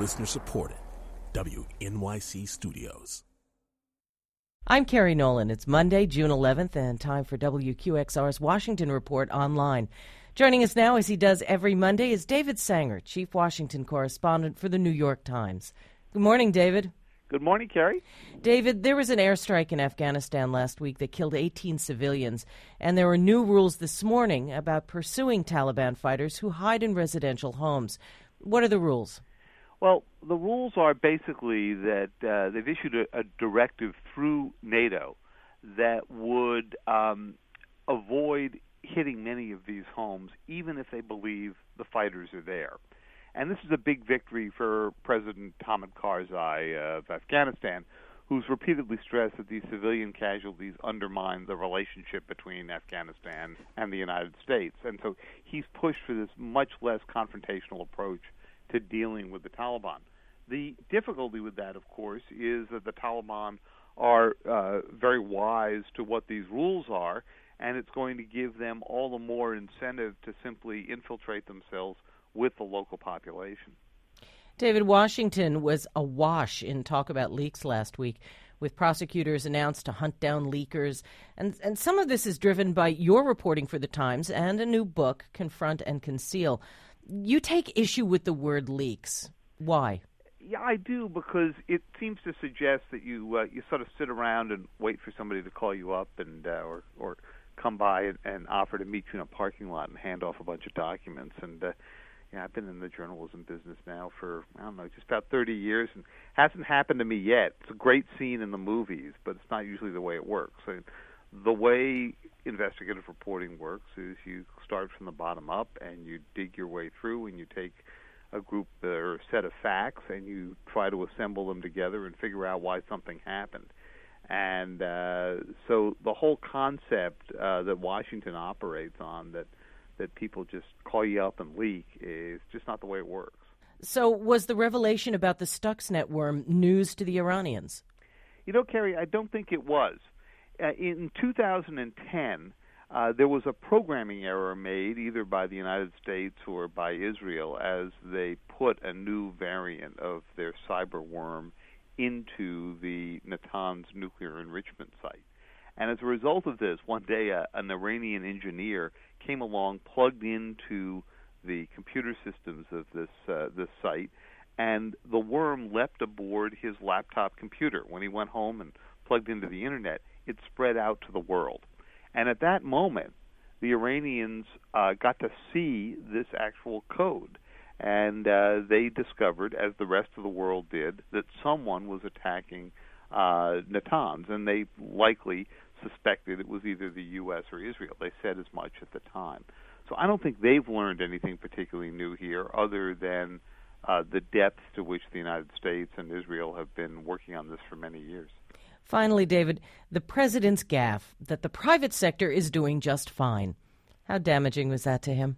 Listener supported. WNYC Studios. I'm Kerry Nolan. It's Monday, June 11th, and time for WQXR's Washington Report online. Joining us now, as he does every Monday, is David Sanger, Chief Washington Correspondent for the New York Times. Good morning, David. Good morning, Kerry. David, there was an airstrike in Afghanistan last week that killed 18 civilians, and there are new rules this morning about pursuing Taliban fighters who hide in residential homes. What are the rules? Well, the rules are basically that uh, they've issued a, a, directive through NATO that would um, avoid hitting many of these homes, even if they believe the fighters are there. And this is a big victory for President Hamid Karzai of Afghanistan, who's repeatedly stressed that these civilian casualties undermine the relationship between Afghanistan and the United States. And so he's pushed for this much less confrontational approach to dealing with the Taliban. The difficulty with that, of course, is that the Taliban are uh, very wise to what these rules are, and it's going to give them all the more incentive to simply infiltrate themselves with the local population. David Washington was awash in talk about leaks last week, with prosecutors announced to hunt down leakers. And, and some of this is driven by your reporting for the Times and a new book, Confront and Conceal. You take issue with the word leaks. Why? Yeah, I do because it seems to suggest that you uh, you sort of sit around and wait for somebody to call you up and uh, or or come by and, and offer to meet you in a parking lot and hand off a bunch of documents and uh, yeah, I've been in the journalism business now for I don't know, just about 30 years, and hasn't happened to me yet. It's a great scene in the movies, but it's not usually the way it works. So, the way investigative reporting works is you start from the bottom up and you dig your way through, and you take a group or a set of facts and you try to assemble them together and figure out why something happened. And uh, so the whole concept uh, that Washington operates on that that people just call you up and leak is just not the way it works. So, was the revelation about the Stuxnet worm news to the Iranians? You know, Kerry, I don't think it was. Uh, in 2010, uh, there was a programming error made either by the United States or by Israel as they put a new variant of their cyber worm into the Natanz nuclear enrichment site. And as a result of this, one day uh, an Iranian engineer came along, plugged into the computer systems of this uh, this site, and the worm leapt aboard his laptop computer. When he went home and plugged into the internet, it spread out to the world. And at that moment, the Iranians uh, got to see this actual code. And uh, they discovered, as the rest of the world did, that someone was attacking uh, Natanz, and they likely suspected it was either the U.S. or Israel. They said as much at the time. So I don't think they've learned anything particularly new here, other than uh, the depth to which the United States and Israel have been working on this for many years. Finally, David, the president's gaffe that the private sector is doing just fine. How damaging was that to him?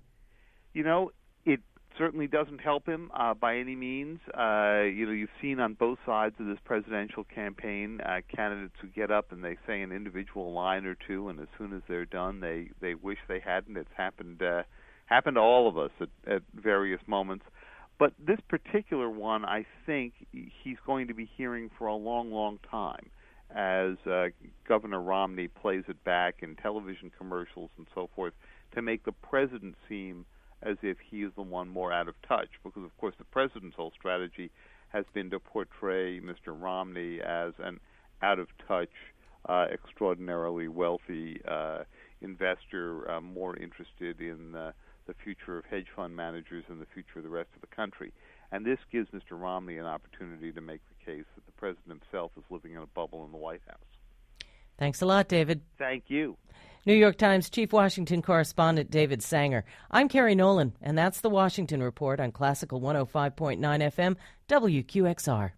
You know, it certainly doesn't help him uh, by any means. Uh, you know, you've seen on both sides of this presidential campaign uh, candidates who get up and they say an individual line or two, and as soon as they're done, they they wish they hadn't. It's happened uh, happened to all of us at, at various moments. But this particular one, I think he's going to be hearing for a long, long time as uh, Governor Romney plays it back in television commercials and so forth to make the president seem as if he is the one more out of touch, because of course the president's whole strategy has been to portray Mr. Romney as an out of touch, uh, extraordinarily wealthy uh, investor, uh, more interested in the future of hedge fund managers and the future of the rest of the country. And this gives Mr. Romney an opportunity to make the case that the president himself is living in a bubble in the White House. Thanks a lot, David. Thank you. New York Times Chief Washington Correspondent David Sanger. I'm Kerry Nolan, and that's the Washington Report on Classical 105.9 FM, WQXR.